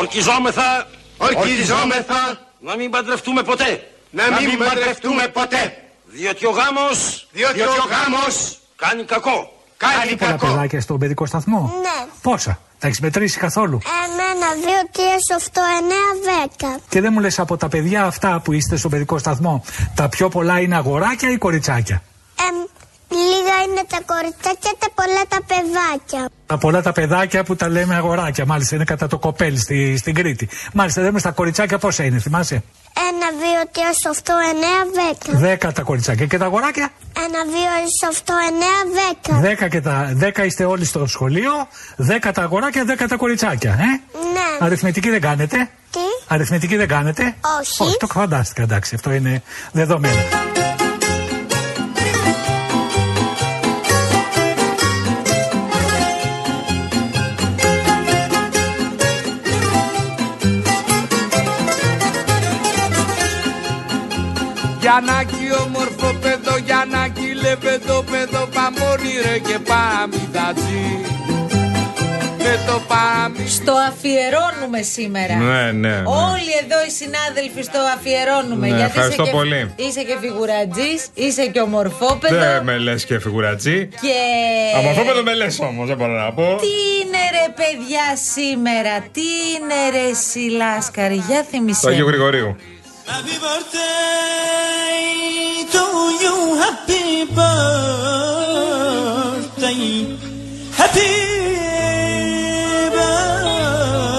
Ορκιζόμεθα, ορκιζόμεθα να μην παντρευτούμε ποτέ. να μην παντρευτούμε ποτέ. Διότι ο γάμος Διότι ο γάμος κάνει κακό. κάνει Πολλά κακό. παιδάκια στον παιδικό σταθμό; Ναι. Πόσα; Τα έχεις μετρήσει καθόλου; Εμένα, δύο, τρία, οκτώ, εννέα, δέκα. Και δεν μου λες από τα παιδιά αυτά που είστε στον παιδικό σταθμό, τα πιο πολλά είναι αγοράκια ή κοριτσάκια; Εμ, λίγα είναι τα κοριτσάκια, τα πολλά τα παιδάκια. Τα πολλά τα παιδάκια που τα λέμε αγοράκια, μάλιστα είναι κατά το κοπέλι στη, στην Κρήτη. Μάλιστα, λέμε στα κοριτσάκια πόσα είναι, θυμάσαι; Ένα, δύο, τρία, οκτώ, εννέα, δέκα. Δέκα τα κοριτσάκια. Και τα αγοράκια, Ένα, δύο, οκτώ, εννέα, δέκα. δέκα και τα. Δέκα είστε όλοι στο σχολείο, δέκα τα αγοράκια, δέκα τα κοριτσάκια, ε; Ναι. Αριθμητική δεν κάνετε; Τι; Αριθμητική δεν κάνετε; Όχι. Όχι, το φαντάστηκα, εντάξει, αυτό είναι δεδομένο. Γιαννάκι λεπεδό παιδό Παμόνι ρε και παμιδατζή Με το παμι Στο αφιερώνουμε σήμερα. Ναι, ναι, ναι. Όλοι εδώ οι συνάδελφοι στο αφιερώνουμε. Ναι, γιατί ευχαριστώ είσαι και, πολύ. Είσαι και φιγουρατζής, είσαι και ομορφόπεδο. Δεν με λες και φιγουρατζή. Και. Αμορφόπεδο με λες όμως, δεν μπορώ να πω. Τι είναι ρε παιδιά σήμερα, τι είναι ρε εσύ Λάσκαρη, για Το θυμισέ. Αγίου Γρηγορίου. Happy birthday to you, happy birthday, happy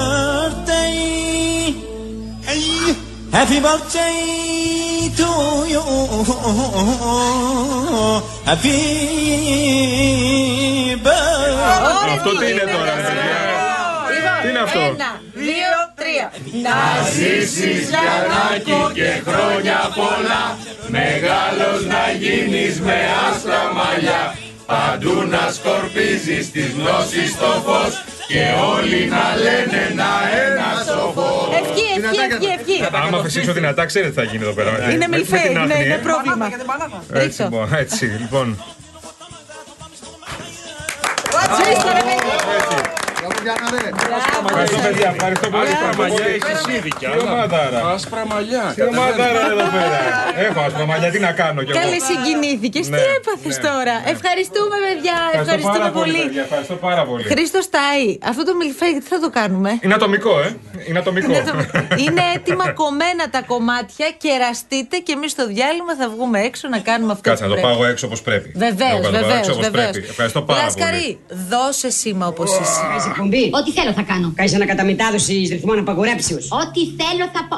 birthday, hey, happy birthday to you, happy birthday. Αυτό τι είναι τώρα, ρε παιδιά. Λοιπόν, Τι είναι αυτό? Ένα, δύο, τρία. Να Ζήσεις Γιαννάκι και χρόνια πολλά Μεγάλος να γίνεις με άσπρα μαλλιά Παντού να σκορπίζεις τις γνώσεις στο φως Και όλοι να λένε να ένα σοφός Ευχή, ευχή, ευχή, ευχή. Άμα φυσήξω δυνατά, ξέρετε τι θα γίνει εδώ πέρα. Είναι Με- με μιλφέ, την είναι, άχνη, είναι ε. πρόβλημα. Έτσι, Ρίξω. λοιπόν, έτσι, λοιπόν. Ζήστε, ρε παιδιά. Ευχαριστώ, παιδιά. Ευχαριστώ πολύ. Ευχαριστώ πολύ. Τι ομάδαρα. Άσπρα μαλλιά Τι ομάδαρα εδώ πέρα. Έχω άσπρα μαλλιά, τι να κάνω κι εγώ. Καλές συγκινήθηκες. Τι Ναι, έπαθες ναι, τώρα. Ευχαριστούμε, παιδιά. Ευχαριστώ Ευχαριστούμε πάρα πολύ. πολύ. παιδιά, Ευχαριστώ πάρα πολύ. Χρήστος Τάι, αυτό το μιλφέι τι θα το κάνουμε; Είναι ατομικό, ε. Είναι ατομικό. Είναι το- Είναι έτοιμα κομμένα τα κομμάτια, κεραστείτε και εμείς στο διάλειμμα θα βγούμε έξω να κάνουμε αυτό Κάτσε που να το πρέπει. πάω έξω όπως πρέπει. Βεβαίως, Εγώ θα το πάω βεβαίως. έξω όπως πρέπει. Ευχαριστώ πάρα πολύ. Λάσκαρη, δώσε σήμα όπως είσαι. Εκπομπή. Ό,τι θέλω θα κάνω. Κάνεις ανακαταμετάδοση ρυθμών απαγορέψεω. Ό,τι θέλω θα πω.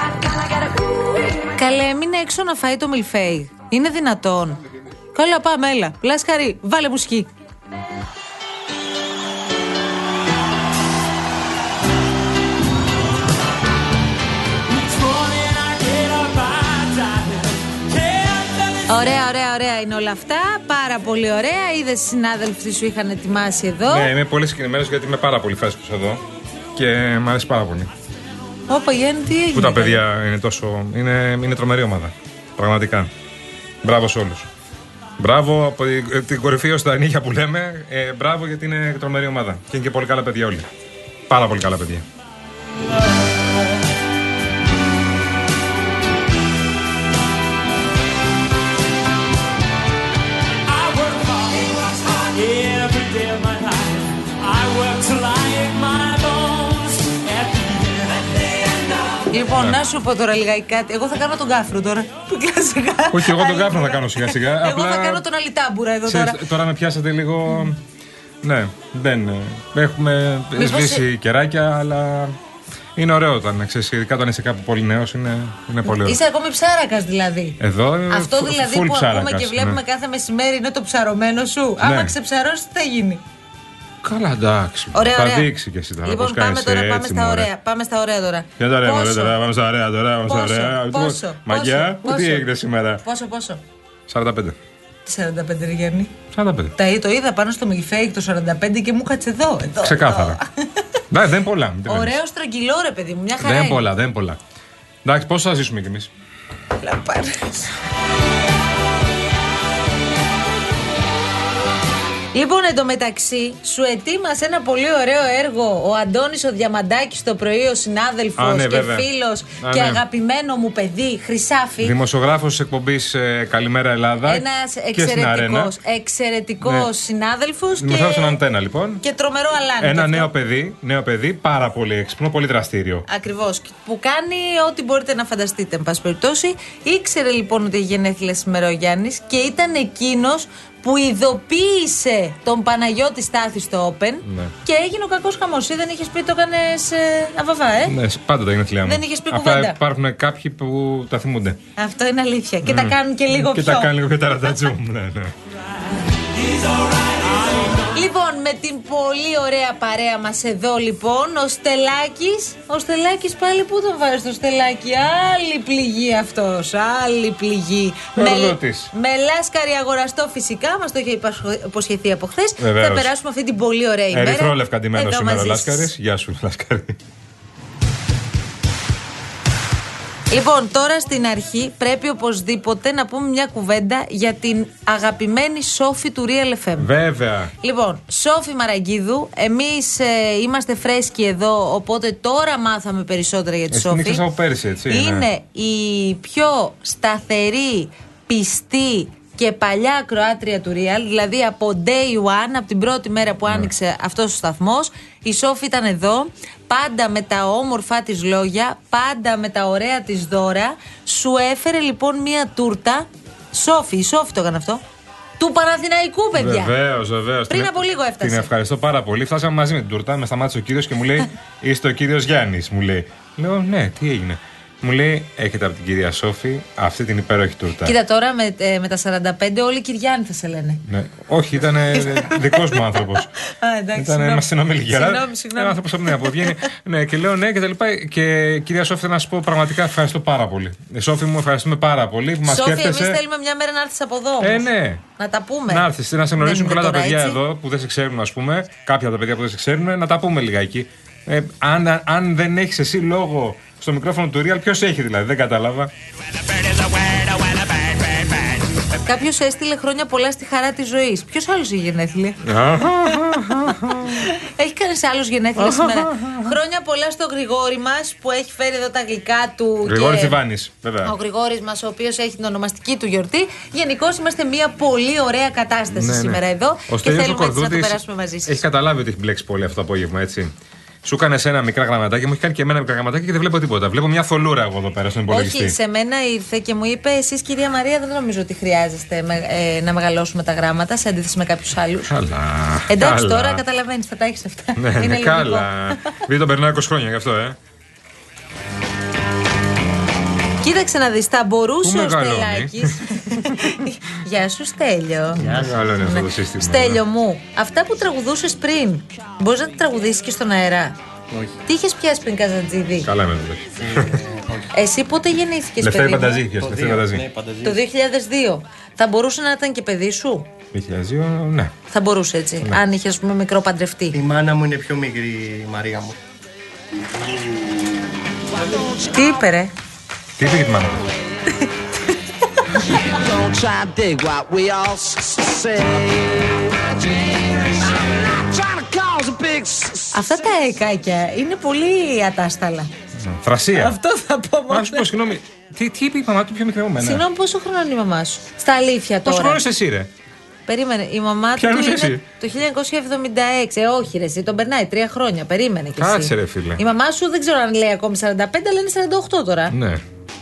Καλέ, έμεινε έξω να φάει το μιλφέι. Είναι δυνατόν. Καλά, πάμε, έλα. Λάσκαρη, βάλε μουσική. Ωραία, ωραία, ωραία είναι όλα αυτά. Πάρα πολύ ωραία. Είδες συνάδελφοι τι σου είχαν ετοιμάσει εδώ. Ναι, είμαι πολύ συγκινημένος γιατί είμαι πάρα πολύ φρέσκος εδώ. Και μου αρέσει πάρα πολύ. Όπα, Γιάννη, τι έγινε. Που τα παιδιά είναι τόσο. Είναι, είναι τρομερή ομάδα. Πραγματικά. Μπράβο σε όλους. Μπράβο από την, την κορυφή ως τα νύχια που λέμε. Ε, μπράβο γιατί είναι τρομερή ομάδα. Και είναι και πολύ καλά παιδιά όλοι. Πάρα πολύ καλά παιδιά. Λοιπόν, να σου πω τώρα λιγάκι κάτι. Εγώ θα κάνω τον κάφρο τώρα. Που κλασικά. Όχι, εγώ τον κάφρο θα κάνω σιγά σιγά. Εγώ θα κάνω τον αλιτάμπουρα εδώ Ξέρεις, τώρα. τώρα με πιάσατε λίγο. Ναι, δεν. ε, Έχουμε Μήπως σβήσει ε- κεράκια, αλλά είναι ωραίο όταν ξέρεις, ειδικά όταν είσαι κάπου πολύ νέος, είναι, είναι πολύ ωραίο. Είσαι ακόμη ψάρακας δηλαδή. Εδώ είναι Αυτό φου- δηλαδή full που ακούμε ψάρακας, και βλέπουμε ναι. κάθε μεσημέρι είναι το ψαρωμένο σου. Άμα Ναι. ξεψαρώσεις, τι θα γίνει; Καλά, εντάξει. Ωραία, θα ωραία. δείξει και εσύ τώρα. Λοιπόν, πώς πάμε κάνεις τώρα, πάμε έτσι, στα μωρέ. ωραία. Πάμε στα ωραία τώρα. Ποια τα ωραία, μωρέ, Πόσο; τώρα, πάμε στα ωραία, τώρα, πάμε στα Πόσο, ωραία. Λοιπόν, πόσο, Μαγιά, πόσο, τι πόσο; έγινε σήμερα; Πόσο, πόσο; 45. Τι 45 ρε Γιάννη; 45. Τα, το είδα πάνω στο Milfake το 45 και μου κάτσε εδώ. εδώ Ξεκάθαρα. Ναι, δεν είναι πολλά. μην εδώ. τρελαίνεις. Ωραίο στρογγυλό ρε παιδί μου, μια χαρά. Δεν είναι είναι. πολλά, δεν είναι πολλά. Εντάξει, πώ θα ζήσουμε κι εμείς; Λαπάρες. Λοιπόν, εντωμεταξύ, σου ετοίμασε ένα πολύ ωραίο έργο ο Αντώνης ο Διαμαντάκης το πρωί, ο συνάδελφος Α, ναι, και βέβαια. φίλος Α, και ναι. αγαπημένο μου παιδί, Χρυσάφι. Δημοσιογράφος της εκπομπής Καλημέρα Ελλάδα. Ένας και στην Αρένα. εξαιρετικός εξαιρετικός Ναι. συνάδελφος Δημοσιογράφος στην και, Αντένα, λοιπόν. και τρομερό αλάνι. Ένα κι αυτό. νέο παιδί, νέο παιδί, πάρα πολύ έξυπνο, πολύ δραστήριο. Ακριβώς. Που κάνει ό,τι μπορείτε να φανταστείτε, εν πάση περιπτώσει. Ήξερε λοιπόν ότι έχει γενέθλια σήμερα ο Γιάννη και ήταν εκείνος που ειδοποίησε τον Παναγιώτη Στάθη στο Open Ναι. και έγινε ο κακός χαμός. Ή δεν είχες πει το έκανες ε, αβαβά, ε; Ναι, πάντα τα γενέθλιά μου. Δεν είχες πει Απλά κουβέντα. υπάρχουν κάποιοι που τα θυμούνται. Αυτό είναι αλήθεια. Και τα κάνουν και λίγο και πιο. τα κάνει λίγο και τα ρατατζούμ. ναι, ναι. Λοιπόν, με την πολύ ωραία παρέα μας εδώ λοιπόν, ο Στελάκης. Ο Στελάκης πάλι πού τον βάζει το Στελάκη. Άλλη πληγή αυτός. Άλλη πληγή. Ορδότης. με λάσκαρη αγοραστό φυσικά, μας το είχε υπασχο- υποσχεθεί από χθες. Βεβαίως. Θα περάσουμε αυτή την πολύ ωραία ημέρα. Ερυθρόλευκα ντυμένο εδώ σήμερα ο μαζί σας. Λάσκαρη. Γεια σου, Λάσκαρη. Λοιπόν, τώρα στην αρχή πρέπει οπωσδήποτε να πούμε μια κουβέντα για την αγαπημένη Σόφη του Real FM. Βέβαια. Λοιπόν, Σόφη Μαραγκίδου, εμείς είμαστε φρέσκοι εδώ, οπότε τώρα μάθαμε περισσότερα για τη Εσύ την Σόφη. ήξερες από πέρυσι, έτσι. ναι. Είναι η πιο σταθερή, πιστή και παλιά ακροάτρια του Real, δηλαδή από day one, από την πρώτη μέρα Ναι. που άνοιξε αυτός ο σταθμός. Η Σόφη ήταν εδώ, πάντα με τα όμορφα της λόγια, πάντα με τα ωραία της δώρα. Σου έφερε λοιπόν μία τούρτα, Σόφη, η Σόφη το έκανε αυτό, του Παναθηναϊκού παιδιά. Βεβαίως, βεβαίως. Πριν από λίγο έφτασε. Την ευχαριστώ πάρα πολύ. Φτάσαμε μαζί με την τούρτα. Με σταμάτησε ο κύριος και μου λέει: Είστε ο κύριος Γιάννης. Μου λέει: Λέω: Ναι, τι έγινε. Μου λέει: Έχετε από την κυρία Σόφη αυτή την υπέροχη τούρτα. Κοίτα τώρα με, ε, με τα 45 όλοι Κυριάννη θα σε λένε. Ναι. Όχι, ήταν δικός μου άνθρωπος. Α, εντάξει. Ήταν συγγνώμη. ένας συνομιλική. Συγγνώμη, συγγνώμη. Ένα άνθρωπος από την νέα που βγαίνει. Ναι, και λέω ναι και τα λοιπά. Και κυρία Σόφη, θέλω να σου πω πραγματικά ευχαριστώ πάρα πολύ. Ε, Σόφη μου, ευχαριστούμε πάρα πολύ που μας Σόφη, εμείς σκέφτεσαι. θέλουμε μια μέρα να έρθεις από εδώ. Ε, όμως. ναι. Να τα πούμε. Να έρθεις, να σε γνωρίσουν Δεν είναι πολλά τα τώρα παιδιά έτσι. εδώ που δεν σε ξέρουν, ας πούμε. Κάποια από τα παιδιά που δεν σε ξέρουν, να τα πούμε λιγάκι. Ε, αν, αν δεν έχεις εσύ λόγο στο μικρόφωνο του Real, ποιος έχει δηλαδή, δεν κατάλαβα. Κάποιος έστειλε χρόνια πολλά στη χαρά της ζωής. Ποιος άλλος έχει γενέθλια; έχει κανείς άλλο γενέθλια σήμερα; χρόνια πολλά στο Γρηγόρη μας που έχει φέρει εδώ τα γλυκά του. Γρηγόρη και- Τσιβάνης, Ο βέβαια. Γρηγόρης μας, ο οποίος έχει την ονομαστική του γιορτή. Γενικώς είμαστε μια πολύ ωραία κατάσταση Ναι, ναι. σήμερα εδώ. Ο και Στέλιος ο θέλουμε έτσι να το Κορδούτης περάσουμε μαζί σας. Έχει καταλάβει ότι έχει μπλέξει πολύ αυτό το απόγευμα, έτσι. Σου έκανε ένα μικρά γραμματάκια, μου έχει κάνει και εμένα μικρά γραμματάκια και δεν βλέπω τίποτα. Βλέπω μια θολούρα εγώ εδώ πέρα στον υπολογιστή. Όχι, σε μένα ήρθε και μου είπε: Εσείς, κυρία Μαρία, δεν νομίζω ότι χρειάζεστε με- ε, να μεγαλώσουμε τα γράμματα σε αντίθεση με κάποιους άλλους. Καλά. Εντάξει, καλά. τώρα καταλαβαίνεις, θα τα έχεις αυτά. Ναι, Είναι ναι, λογικό. καλά. Επειδή τον περνάω 20 χρόνια γι' αυτό, ε. Κοίταξε να δεις, θα μπορούσε Πού ο μεγαλώνει; Στελάκη. Γεια σου, Στέλιο. Μεγάλο είναι αυτό Ναι. το σύστημα. Στέλιο μου, αυτά που τραγουδούσες πριν, μπορείς να τα τραγουδήσεις και στον αέρα; Όχι. Τι είχες πιάσει πριν, Καζαντζίδη; Καλά με το Εσύ πότε γεννήθηκες, Λεφτά παιδί. μου; Πανταζή, πιάσε, Λευτέρη Πανταζή. Ναι, Το 2002. Θα μπορούσε να ήταν και παιδί σου; 2002, ναι. Θα μπορούσε έτσι. Αν είχες, ας πούμε, μικρό παντρευτή. Η μάνα μου είναι πιο μικρή, η Μαρία μου. Τι είπε, ρε; Τι είπε για τη μάνα μου. Don't try to dig what we all s- say. Trying to cause a big s- Αυτά τα εκάκια είναι πολύ ατάσταλα. Θρασία. Αυτό θα πω μόνο. Να σου πω, συγγνώμη. Τι, τι είπε η μαμά του πιο μικρή από μένα. Συγγνώμη, πόσο χρόνο είναι η μαμά σου; Στα αλήθεια Πόσο τώρα. χρόνος είσαι εσύ, ρε; Περίμενε. Η μαμά του Ποια είναι είναι εσύ; το 1976. Ε, όχι, ρε, εσύ τον περνάει τρία χρόνια. Περίμενε κι εσύ. Κάτσε, ρε, φίλε. Η μαμά σου δεν ξέρω αν λέει ακόμη 45, αλλά είναι 48 τώρα. Ναι.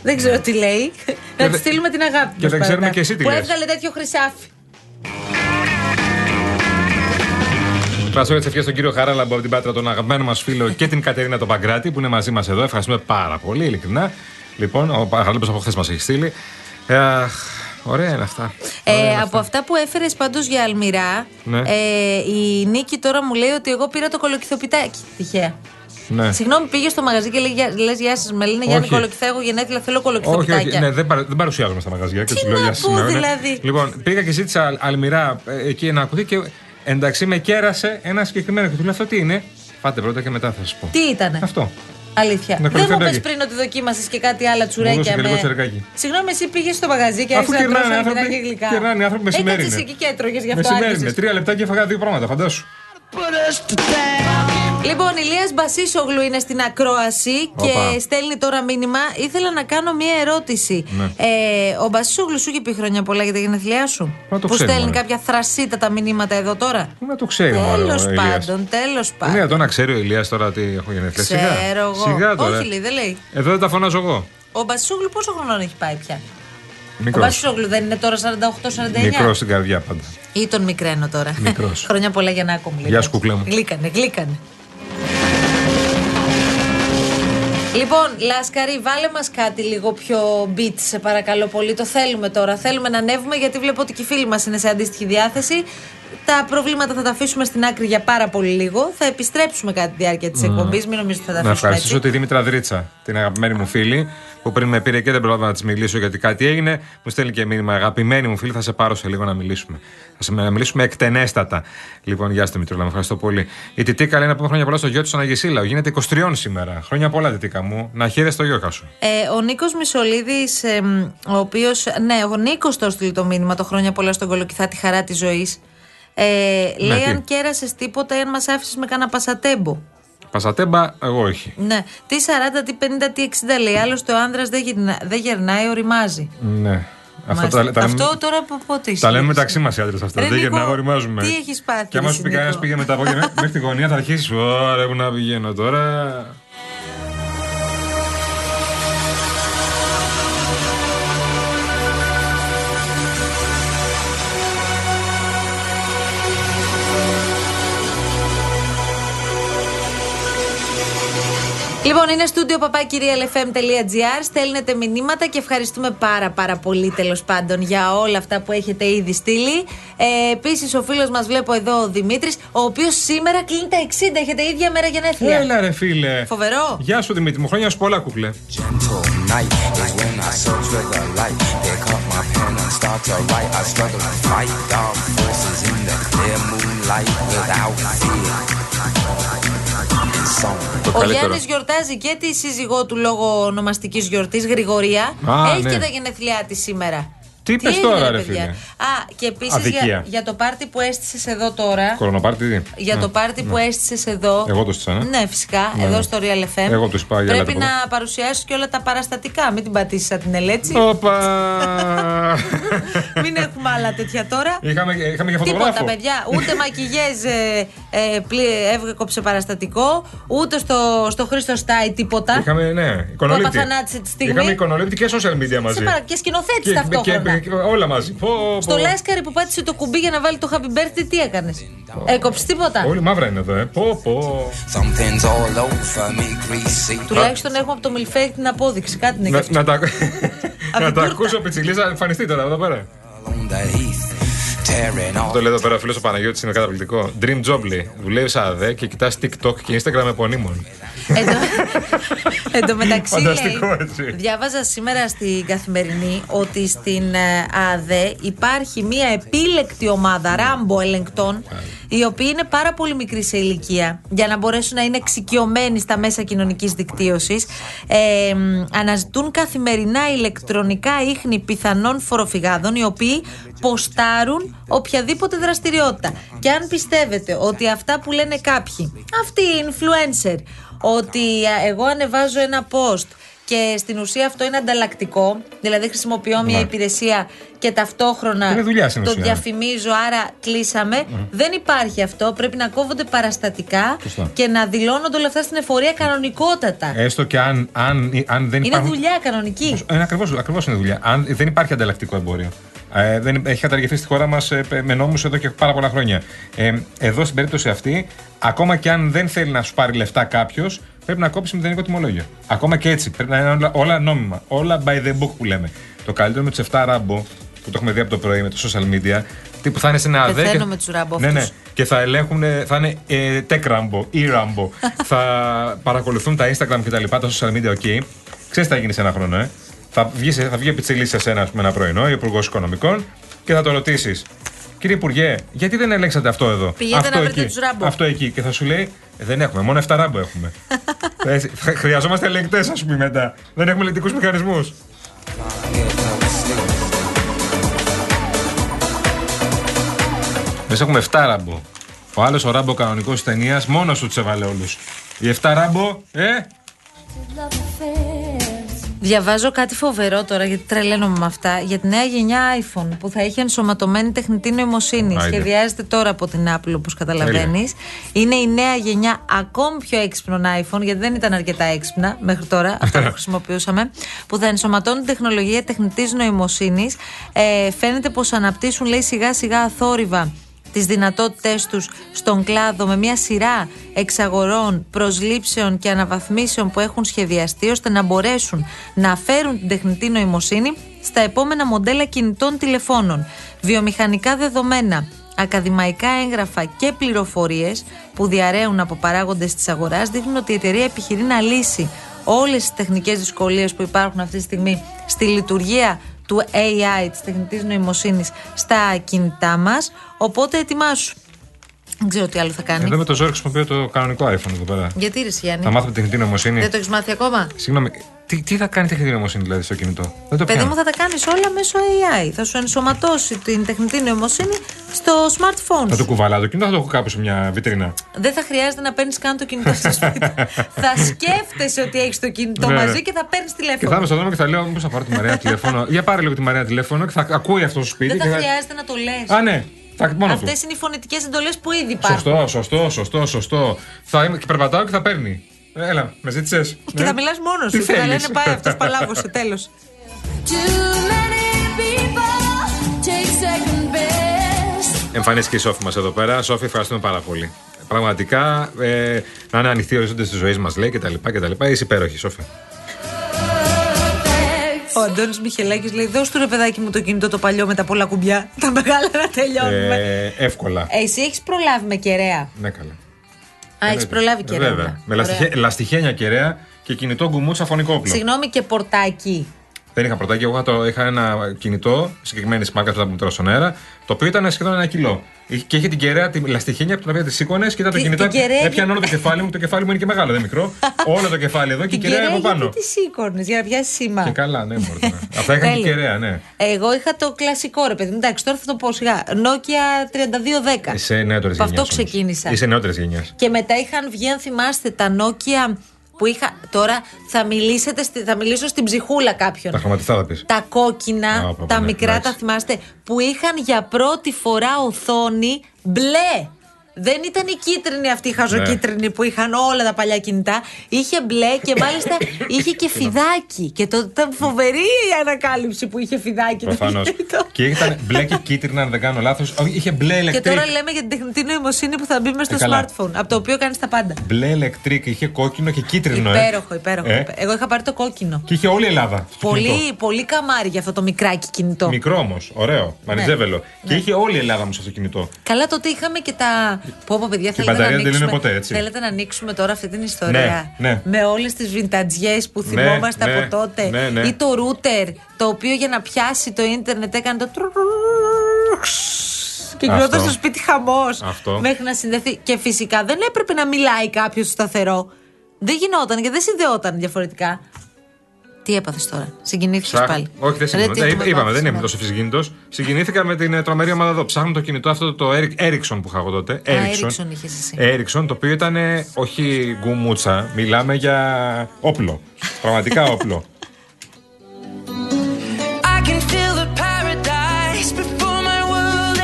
Δεν ξέρω τι λέει. να τη δε- στείλουμε την αγάπη και μας, δεν ξέρουμε παρακαλώ. και εσύ τι Που λες. έβγαλε τέτοιο χρυσάφι. Φρασό για τι ευχές στον κύριο Χαράλαμπο από την Πάτρα, τον αγαπημένο μας φίλο και την Κατερίνα τον Παγκράτη που είναι μαζί μας εδώ. Ευχαριστούμε πάρα πολύ, ειλικρινά. Λοιπόν, ο Χαράλαμπος από χθες μας έχει στείλει. Ε, αχ, ωραία είναι αυτά. Ε, από αυτά που έφερες πάντω για Αλμυρά, Ναι. ε, η Νίκη τώρα μου λέει ότι εγώ πήρα το κολοκυθοπιτάκι. Τυχαία. Ναι. Συγγνώμη, πήγε στο μαγαζί και λες Γεια σας, Μελίνα, Γιάννη Όχι. Κολοκυθά. Έχω γενέθλια, θέλω Όχι, κολοκυθοπιτάκια. όχι, ναι, δεν, παρα, δεν παρουσιάζουμε στα μαγαζιά και Τι του λέω να γεια σας πω, σήμερα, ναι. δηλαδή. Λοιπόν, πήγα και ζήτησα αλ- αλμυρά ε, εκεί να ακούει και εντάξει με κέρασε ένα συγκεκριμένο και του λέω αυτό τι είναι; Πάτε πρώτα και μετά θα σας πω. Τι ήτανε; Αυτό. Αλήθεια. Να Δεν μου κολοκυθοπιτάκι. πες πριν ότι δοκίμασες και κάτι άλλα Μου τσουρέκια δώσε και λίγο με. τσερκάκι. Συγγνώμη, εσύ πήγες στο μαγαζί και Αφού άρχισε να κερνάνε τρως άνθρωποι- αλμυρά και γλυκά. κερνάνε άνθρωποι μεσημέρι Έκατσες είναι. εκεί και έτρωγες γι' αυτό Μεσημέρι άρχισες. είναι. Τρία λεπτά και έφαγα δύο πράγματα, φαντάσου. Λοιπόν, Ηλίας Μπασίσογλου είναι στην ακρόαση Οπα. και στέλνει τώρα μήνυμα. Ήθελα να κάνω μία ερώτηση. Ναι. Ε, ο Μπασίσογλου σου είχε πει χρόνια πολλά για τα γενέθλιά σου; Μα το που ξέρουμε, στέλνει ρε. κάποια θρασίτατα μηνύματα εδώ τώρα; Πού να το ξέρει μάλλον. Τέλος ο Ηλίας. πάντων, τέλος Είναι πάντων. δυνατόν να ξέρει ο Ηλίας τώρα ότι έχω γενέθλια. Σιγά. Ξέρω εγώ. Σιγά τώρα. Όχι, λέει, δεν λέει. Εδώ δεν τα φωνάζω εγώ. Ο Μπασίσογλου πόσο χρονών έχει πάει πια; Ο Μικρός. Μπασίσογλου δεν είναι τώρα 48-49. Μικρός στην καρδιά πάντα. Ή τον μικραίνω τώρα. Μικρός. Χρόνια πολλά για να άκου μου. Γεια σου, κουκλέ μου. Γλύκανε, γλύκανε. Λοιπόν, Λάσκαρη, βάλε μας κάτι λίγο πιο beat, σε παρακαλώ πολύ. Το θέλουμε τώρα. Θέλουμε να ανέβουμε γιατί βλέπω ότι και οι φίλοι μας είναι σε αντίστοιχη διάθεση. Τα προβλήματα θα τα αφήσουμε στην άκρη για πάρα πολύ λίγο. Θα επιστρέψουμε κατά τη διάρκεια της εκπομπής. Μην νομίζετε ότι θα τα Να αφήσουμε ευχαριστήσω έτσι. τη Δήμητρα Δρίτσα, την αγαπημένη μου φίλη, που πριν με πήρε και δεν πρόλαβα να της μιλήσω γιατί κάτι έγινε. Μου στέλνει και μήνυμα. Αγαπημένη μου φίλη, θα σε πάρω σε λίγο να μιλήσουμε. Θα σε να μιλήσουμε εκτενέστατα. Λοιπόν, γεια σα, Μητρούλα, με ευχαριστώ πολύ. Η Τιτίκα λέει να πούμε χρόνια πολλά στο γιο της στον Αγισίλαο. Γίνεται 23 σήμερα. Χρόνια πολλά, Τιτίκα μου. Να χαίρεσαι το γιο σου. Ε, ο Νίκος Μισολίδης, ο οποίο. Ναι, ο Νίκος το έστειλε το μήνυμα το χρόνια πολλά στον κολοκυθά τη χαρά της ζωής. Ε, λέει τι; αν κέρασες τίποτα ή αν μας άφησες με κάνα πασατέμπο. Πασατέμπα, εγώ όχι. Ναι. Τι 40, τι 50, τι 60 λέει. Άλλωστε ο άντρα δεν, γυρνά, δεν γερνάει, οριμάζει. Ναι. Αυτά Μάλιστα. τα, τα, Αυτό τώρα από πότε τα λέμε ισχύει; μεταξύ μας οι άντρες αυτά. Ρε, δεν Νίκο, γυρνάμε, οριμάζουμε. τι έχεις πάθει, Και άμα ρε, σου πει Νίκο. κανένα πήγε με τα πόδια μέχρι τη γωνία, θα αρχίσει. Ωραία, που να πηγαίνω τώρα. Λοιπόν, είναι στούντιο παπάκυριαλεφm.gr. Στέλνετε μηνύματα και ευχαριστούμε πάρα πάρα πολύ τέλος πάντων για όλα αυτά που έχετε ήδη στείλει. Ε, Επίσης, ο φίλος μας βλέπω εδώ, ο Δημήτρης, ο οποίος σήμερα κλείνει τα 60. Έχετε ίδια μέρα γενέθλια. Έλα ρε φίλε. Φοβερό. Γεια σου Δημήτρη μου, χρόνια σου πολλά κουκλέ. night. Ο Γιάννης γιορτάζει και τη σύζυγό του λόγω ονομαστικής γιορτής, Γρηγορία. Α, Έχει ναι. και τα γενέθλιά της σήμερα. Τι είπες έγινε, τώρα, ρε παιδιά; φίλε; Α, και επίσης Αδικία. για, για το πάρτι που έστησες εδώ τώρα. Κορονοπάρτι. Για Ναι. το πάρτι που έστησες εδώ. Εγώ το στήσα, ναι. Ναι, φυσικά, Ναι, εδώ ναι. στο Real FM. Εγώ τους πάω για Πρέπει άλλα τα να παρουσιάσεις και όλα τα παραστατικά. Μην την πατήσεις σαν την ελέτσι. Όπα! Μην έχουμε άλλα τέτοια τώρα. είχαμε, είχαμε και Τίποτα, φωτογράφο. παιδιά. Ούτε μακιγιέζ ε, ε, πλη- έβγεκοψε παραστατικό, ούτε στο, στο Χρήστο Στάι τίποτα. Είχαμε, ναι, Που εικονολήπτη. απαθανάτησε τη στιγμή. Είχαμε εικονολήπτη και social media μαζί. Σε παρα- Και σκηνοθέτης Και- ταυτόχρονα. Και- και- όλα μαζί. Πω, πω. Στο Λάσκαρη που πάτησε το κουμπί για να βάλει το happy birthday, τι έκανες; Έκοψε τίποτα; Όλοι μαύρα είναι εδώ, ε. Πω, πω. Something's all over me, greasy. Τουλάχιστον έχουμε από το μιλφέκ την απόδειξη. Κάτι είναι και Να, αυτό. να τα, Από να την τα τούρτα. ακούσω πιτσιλής, να εμφανιστεί τώρα εδώ πέρα. On the heath, tearing off. Το λέει εδώ πέρα ο φίλος ο Παναγιώτης είναι καταπληκτικό. Dream job λέει. Δουλεύει σαν ΑΔΕ και κοιτάς TikTok και Instagram επωνύμων. Εν τω μεταξύ, Φανταστικό, λέει, έτσι. διάβαζα σήμερα στην καθημερινή ότι στην ε, ΑΔΕ υπάρχει μια επίλεκτη ομάδα ράμπο ελεγκτών, οι οποίοι είναι πάρα πολύ μικροί σε ηλικία, για να μπορέσουν να είναι εξοικειωμένοι στα μέσα κοινωνικής δικτύωσης. Ε, μ, αναζητούν καθημερινά ηλεκτρονικά ίχνη πιθανών φοροφυγάδων, οι οποίοι ποστάρουν οποιαδήποτε δραστηριότητα. Και αν πιστεύετε ότι αυτά που λένε κάποιοι, αυτοί οι influencer, ότι α, εγώ ανεβάζω ένα post Και στην ουσία αυτό είναι ανταλλακτικό. Δηλαδή χρησιμοποιώ μια Ναι. υπηρεσία και ταυτόχρονα Είναι δουλειά στην το ουσία. διαφημίζω, άρα κλείσαμε. Δεν υπάρχει αυτό. Πρέπει να κόβονται παραστατικά Σωστά. και να δηλώνονται όλα αυτά στην εφορία κανονικότατα. Έστω και αν, αν, αν δεν είναι υπάρχουν. δουλειά κανονική. Είναι ακριβώς, ακριβώς είναι δουλειά. Αν δεν υπάρχει ανταλλακτικό εμπόριο. Ε, δεν, έχει καταργηθεί στη χώρα μας με νόμους εδώ και πάρα πολλά χρόνια. Ε, εδώ στην περίπτωση αυτή, ακόμα και αν δεν θέλει να σου πάρει λεφτά κάποιος, πρέπει να κόψει μηδενικό τιμολόγιο. Ακόμα και έτσι. Πρέπει να είναι όλα, όλα νόμιμα. Όλα by the book που λέμε. Το καλύτερο με του 7 ράμπο, που το έχουμε δει από το πρωί με το social media, τι που θα είναι σε ένα αδέ. Πεθαίνω και- με τους ράμπο Ναι, ναι. αυτούς. Και θα ελέγχουν, θα είναι ε, tech rambo ή rambo. θα παρακολουθούν τα Instagram και τα λοιπά, τα social media, ok. Ξέρεις τι θα γίνει σε ένα χρόνο, ε; Θα βγει, θα βγει επιτσιλή σε σένα, ας πούμε, ένα πρωινό, ο Υπουργός Οικονομικών, και θα το ρωτήσεις. Κύριε Υπουργέ, γιατί δεν ελέγξατε αυτό εδώ; Πηγαίνετε αυτό να βρείτε εκεί, τους Ράμπο. Αυτό εκεί. Και θα σου λέει, «Ε, δεν έχουμε, μόνο 7 ράμπο έχουμε. Έτσι, θα- χρειαζόμαστε ελεγκτές, ας πούμε, μετά. Δεν έχουμε ελεγκτικούς μηχανισμούς. Εμείς έχουμε 7 ράμπο. Ο άλλος ο ράμπο κανονικός της ταινίας μόνος του τους έβαλε όλους. Οι 7 ράμπο, ε! Διαβάζω κάτι φοβερό τώρα γιατί τρελαίνομαι με αυτά. Για τη νέα γενιά iPhone που θα έχει ενσωματωμένη τεχνητή νοημοσύνη. Άιντε. Σχεδιάζεται τώρα από την Apple, όπως καταλαβαίνεις. Είναι η νέα γενιά ακόμη πιο έξυπνων iPhone, γιατί δεν ήταν αρκετά έξυπνα μέχρι τώρα, αυτά που χρησιμοποιούσαμε. Που θα ενσωματώνουν την τεχνολογία τεχνητής νοημοσύνης. Ε, φαίνεται πως αναπτύσσουν, λέει, σιγά σιγά αθόρυβα τις δυνατότητές τους στον κλάδο με μια σειρά εξαγορών, προσλήψεων και αναβαθμίσεων που έχουν σχεδιαστεί ώστε να μπορέσουν να φέρουν την τεχνητή νοημοσύνη στα επόμενα μοντέλα κινητών τηλεφώνων. Βιομηχανικά δεδομένα, ακαδημαϊκά έγγραφα και πληροφορίες που διαρρέουν από παράγοντες της αγοράς δείχνουν ότι η εταιρεία επιχειρεί να λύσει όλες τις τεχνικές δυσκολίες που υπάρχουν αυτή τη στιγμή στη λειτουργία του AI, της τεχνητής νοημοσύνης στα κινητά μας. Οπότε ετοιμάσου. Δεν ξέρω τι άλλο θα κάνει. Εδώ με το ζόρι χρησιμοποιώ το κανονικό iPhone εδώ πέρα. Γιατί ρε Γιάννη. Θα μάθουμε τεχνητή νοημοσύνη. Δεν το έχεις μάθει ακόμα; Συγγνώμη, τι, τι θα κάνει η τεχνητή νοημοσύνη δηλαδή στο κινητό; Δεν το Παιδί πιάνω. μου θα τα κάνεις όλα μέσω AI. Θα σου ενσωματώσει την τεχνητή νοημοσύνη στο smartphone Θα το σου. κουβαλάω το κινητό, θα το έχω κάπου σε μια βιτρίνα. Δεν θα χρειάζεται να παίρνεις καν το κινητό στο σπίτι. θα σκέφτεσαι ότι έχεις το κινητό Ναι, ναι. μαζί και θα παίρνεις Και θα τηλέφωνο. είμαι στον δρόμο και θα λέω: Μήπως θα πάρω τη Μαρία τηλέφωνο. Για πάρε λίγο τη Μαρία τηλέφωνο και θα ακούει αυτό στο σπίτι. Δεν και θα θα... χρειάζεται να το λες. Α, ναι. Θα, μόνο Αυτές του. είναι οι φωνητικές εντολές που ήδη υπάρχουν. Σωστό, σωστό, σωστό, σωστό. Θα είμαι και περπατάω και θα παίρνει. Έλα, με ζήτησες; Και θα μιλάς μόνος Τι σου. Και θα θέλεις; λένε πάει αυτός παλάβωσε. Τέλος. Εμφανίστηκε η Σόφη μας εδώ πέρα. Σόφη, ευχαριστούμε πάρα πολύ. Πραγματικά ε, να είναι ανοιχτοί οι ορίζοντε της ζωής μας, λέει κτλ. κτλ. Είσαι υπέροχη, Σόφη. Ο Αντώνη Μιχελάκης λέει: Δώσ' του ρε παιδάκι μου το κινητό το παλιό με τα πολλά κουμπιά. Τα μεγάλα να τελειώνουμε. Ε, εύκολα. Ε, εσύ έχεις προλάβει με κεραία; Ναι, καλά. Α, έχεις προλάβει κεραία. Βέβαια. Με Ωραία. λαστιχέ, λαστιχένια κεραία και κινητό γκουμούτσα φωνικό όπλο. Συγγνώμη και πορτάκι. Δεν είχα πρωτάκι, εγώ είχα, το, είχα ένα κινητό συγκεκριμένη μάρκα που τώρα στον αέρα, το οποίο ήταν σχεδόν ένα κιλό. Και είχε την κεραία, τη λαστιχένια από την οποία τη σήκωνες και ήταν το Τι- κινητό. την κεραία- Έπιανε όλο το κεφάλι μου, το κεφάλι μου είναι και μεγάλο, δεν μικρό. όλο το κεφάλι εδώ και η Την κεραία κεραία από πάνω. γιατί τη σήκωνες, για να πιάσεις σήμα. Και καλά, ναι, μωρέ. ναι. Αυτά είχαν και Τέλεια. κεραία, ναι. Εγώ είχα το κλασικό ρε παιδί. μου. Εντάξει, τώρα θα το πω σιγά. Nokia 3210. Είσαι νεότερης Από γενιάς. αυτό ξεκίνησα. Είσαι νεότερης γενιάς. Και μετά είχαν βγει, αν θυμάστε, τα Nokia που είχα. Τώρα θα, μιλήσετε, στη- θα μιλήσω στην ψυχούλα κάποιον. Τα χρωματιστά θα πεις. Τα κόκκινα, Α, πω, τα ναι, μικρά, εντάξει. τα θυμάστε, που είχαν για πρώτη φορά οθόνη μπλε. Δεν ήταν η κίτρινη αυτή η χαζοκίτρινη Ναι. που είχαν όλα τα παλιά κινητά. Είχε μπλε και μάλιστα είχε και φιδάκι. Και το ήταν φοβερή η ανακάλυψη που είχε φιδάκι. το Προφανώς. κινητό. και ήταν μπλε και κίτρινα, αν δεν κάνω λάθος. Είχε μπλε Και ηλεκτρικ. τώρα λέμε για την τεχνητή νοημοσύνη που θα μπει μέσα στο Ε, καλά. smartphone. Από το οποίο κάνει τα πάντα. Μπλε ηλεκτρικ, είχε κόκκινο και κίτρινο. ε. Υπέροχο, υπέροχο. Ε. Εγώ είχα πάρει το κόκκινο. Και είχε όλη η Ελλάδα. στο κινητό. Πολύ, πολύ καμάρι για αυτό το μικράκι κινητό. Μικρό όμως, ωραίο, μανιτζέβελο. Και είχε όλη η Ελλάδα μου σε αυτό το κινητό. Καλά, τότε είχαμε και τα. Πω, πω, παιδιά, Και θέλετε να, μπαταρία δεν ανοίξουμε... τελειώνει ποτέ, έτσι. θέλετε να ανοίξουμε τώρα αυτή την ιστορία. Ναι, ναι. Με όλες τις βιντατζιέ που Ναι, θυμόμαστε ναι, από τότε. ναι, ναι. Ή το ρούτερ, το οποίο για να πιάσει το ίντερνετ έκανε το. Και Αυτό. γινόταν στο σπίτι χαμός. Αυτό. Μέχρι να συνδεθεί. Και φυσικά δεν έπρεπε να μιλάει κάποιος σταθερό. Δεν γινόταν και δεν συνδεόταν διαφορετικά. Τι έπαθες τώρα, συγκινήθηκες Ψάχνω- πάλι. Όχι, δεν Ρε, συγκινήθηκα. τι Ε, έχουμε Είπαμε, πάθει δεν είμαι σήμερα. τόσο φυσικίνητο. Συγκινήθηκα με την ε, τρομερή ομάδα εδώ. Ψάχνω το κινητό αυτό το Eric- Ericsson που είχα εγώ τότε. Ericsson είχες εσύ. Ericsson, το οποίο ήταν ε, όχι γκουμούτσα, μιλάμε για όπλο. Πραγματικά όπλο. I can feel the paradise before my world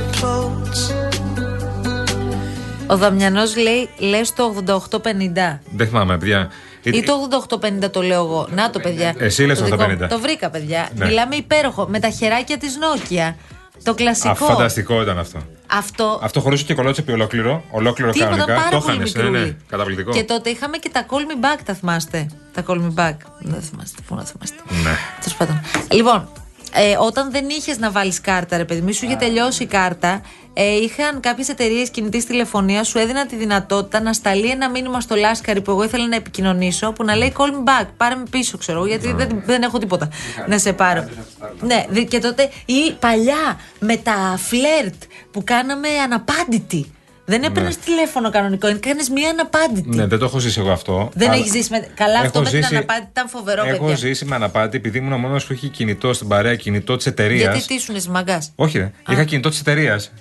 implodes. Ο Δαμιανός λέει, λες το 8850. δεν θυμάμαι, παιδιά. Ή το 8850 το λέω εγώ. Να το, παιδιά. Εσύ λες Το το δικό μου. 80-50. Το βρήκα, παιδιά. Ναι. Μιλάμε υπέροχο. Με τα χεράκια της Nokia. Το Α, κλασικό. φανταστικό ήταν αυτό. Αυτό. Αυτό χωρί και κολότσεπη ολόκληρο. Ολόκληρο Τίποτα, κανονικά. πάρα Το πολύ είχαν, ναι, μικρούλι. ναι. Καταπληκτικό. Και τότε είχαμε και τα call me back, τα θυμάστε; Τα call me back. Δεν θυμάστε. Πού να θυμάστε. Ναι. Τέλος πάντων. Λοιπόν, ε, όταν δεν είχες να βάλεις κάρτα, ρε παιδί μου, σου είχε τελειώσει η κάρτα, ε, είχαν κάποιες εταιρείες κινητής τηλεφωνίας, σου έδιναν τη δυνατότητα να σταλεί ένα μήνυμα στο Λάσκαρη που εγώ ήθελα να επικοινωνήσω, που να λέει call me back, πάρε με πίσω, ξέρω εγώ, γιατί δεν, δεν έχω τίποτα να σε πάρω. Ναι, δι- και τότε, ή παλιά με τα φλερτ που κάναμε αναπάντητη. Δεν έπαιρνες τηλέφωνο κανονικό, έκανε μία αναπάντητη. Ναι, δεν το έχω ζήσει εγώ αυτό. Δεν αλλά- έχεις ζήσει με. Καλά, αυτό Έχω με την ζήσει- αναπάντητη ήταν φοβερό, Έχω παιδιά. ζήσει με αναπάτη επειδή ήμουν ο μόνος που είχε κινητό στην παρέα, κινητό της εταιρείας. Γιατί τι ήσουν μαγκάς; Όχι, ρε. Είχα κινητό της εταιρείας.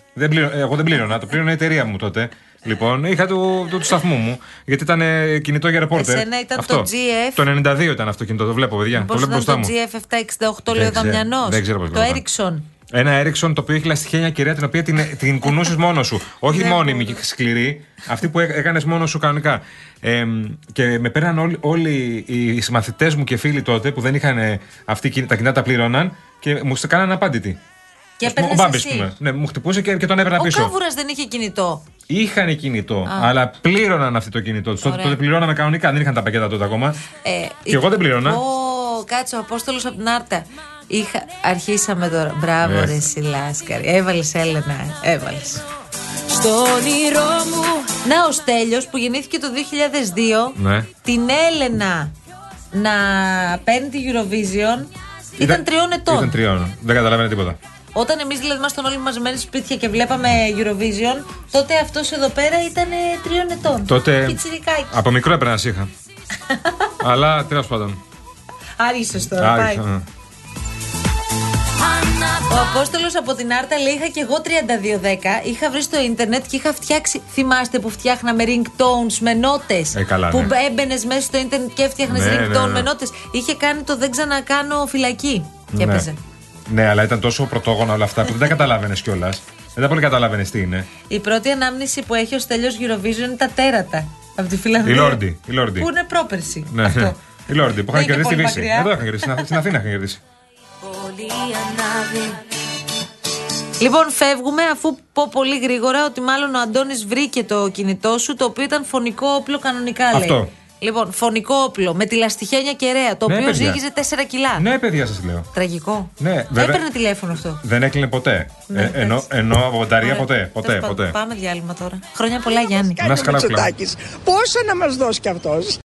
Εγώ δεν πλήρωνα, το πλήρωνα η εταιρεία μου τότε. Λοιπόν, είχα του, του, του σταθμού μου. Γιατί ήταν ε, κινητό για ρεπόρτερ. Εσένα ήταν αυτό. το GF. Το 92 ήταν αυτό κινητό, το βλέπω, παιδιά. Πώς το βλέπω ήταν μπροστά το μου. GF768, λέει ο Δεν ξέρω- Δαμιανός; δεν ξέρω πώς Το λέγονταν. Ericsson. Ένα Ericsson το οποίο έχει λαστιχένια κυρία την οποία την, την κουνούσες μόνος σου. Όχι Δεν μόνιμη μπορώ. και σκληρή, αυτή που έκανες μόνος σου κανονικά. Ε, και με πέραν όλοι, όλοι οι συμμαθητές μου και φίλοι τότε που δεν είχαν ε, αυτή, η- τα κινητά τα πλήρωναν και μου σε κάνανε απάντητη. Και Ας πούμε, έπαιρνες Ο Μπάμπης, εσύ. πούμε. Ναι, μου χτυπούσε και, και τον έπαιρνα Ο πίσω. Κάβουρας δεν είχε κινητό. Είχαν κινητό, Α. αλλά πλήρωναν αυτό το κινητό του. Τότε, Ωραία. τότε πληρώναμε κανονικά, δεν είχαν τα πακέτα τότε ακόμα. Ε, Και εγώ δεν πλήρωνα. Ω, κάτσε, ο Απόστολος από την Άρτα. Είχα... Αρχίσαμε τώρα. Μπράβο, Ναι. ρε Σιλάσκαρη. Έβαλες Έλενα, έβαλες. Στο όνειρό μου Να, ο Στέλιος που γεννήθηκε το 2002, Ναι. την Έλενα να παίρνει τη Eurovision ήταν τριών ετών. Ήταν τριών. Δεν καταλάβαινε τίποτα. Όταν εμείς δηλαδή ήμασταν όλοι μαζεμένοι σπίτια και βλέπαμε Eurovision, τότε αυτός εδώ πέρα ήταν ε, τριών ετών. Τότε Πιτσιρικάκι. από μικρό έπαιρνα να είχα. αλλά τέλος πάντων. Άρισες τώρα, πάει. Άρχισα, ναι. Ο Απόστολος από την Άρτα λέει: Είχα και εγώ 3210. Είχα βρει στο ίντερνετ και είχα φτιάξει. Θυμάστε που φτιάχναμε ringtones με νότες. Ε, καλά, που ναι. έμπαινες μέσα στο ίντερνετ και έφτιαχνες Ναι, ringtone ναι, ναι. με νότες. Είχε κάνει το Δεν ξανακάνω φυλακή. Και Ναι. έπαιζε. Ναι, αλλά ήταν τόσο πρωτόγωνα όλα αυτά που δεν τα καταλάβαινες κιόλας. Δεν τα πολύ καταλάβαινες τι είναι. Η πρώτη ανάμνηση που έχει ο Στέλιο Eurovision είναι τα τέρατα. Από τη Φιλανδία. Η Λόρντι. Η Λόρντι. Που είναι πρόπερση. Ναι, Αυτό. ναι. Η Λόρντι που Δεν είχαν είναι και κερδίσει τη πολύ Βύση. μακριά. Εδώ είχαν κερδίσει. στην- Στην Αθήνα είχαν κερδίσει. Πολύ ανάβει Λοιπόν, φεύγουμε αφού πω πολύ γρήγορα ότι μάλλον ο Αντώνης βρήκε το κινητό σου, το οποίο ήταν φωνικό όπλο κανονικά, λέει. Αυτό. Λοιπόν, φωνικό όπλο με τη λαστιχένια κεραία, το Ναι, οποίο παιδιά. ζύγιζε 4 κιλά. Ναι, παιδιά, σας λέω. Τραγικό. Ναι, Δεν βέβαια. έπαιρνε τηλέφωνο αυτό. Δεν έκλεινε ποτέ. Ναι, Ε, ενώ, ενώ από μπαταρία Ωραία. ποτέ. Ποτέ, Τέλος πάντων, ποτέ. Πάμε διάλειμμα τώρα. Χρόνια πολλά, Γιάννη. Να είσαι καλά, φίλε μου. Πόσα να μας δώσει κι αυτός;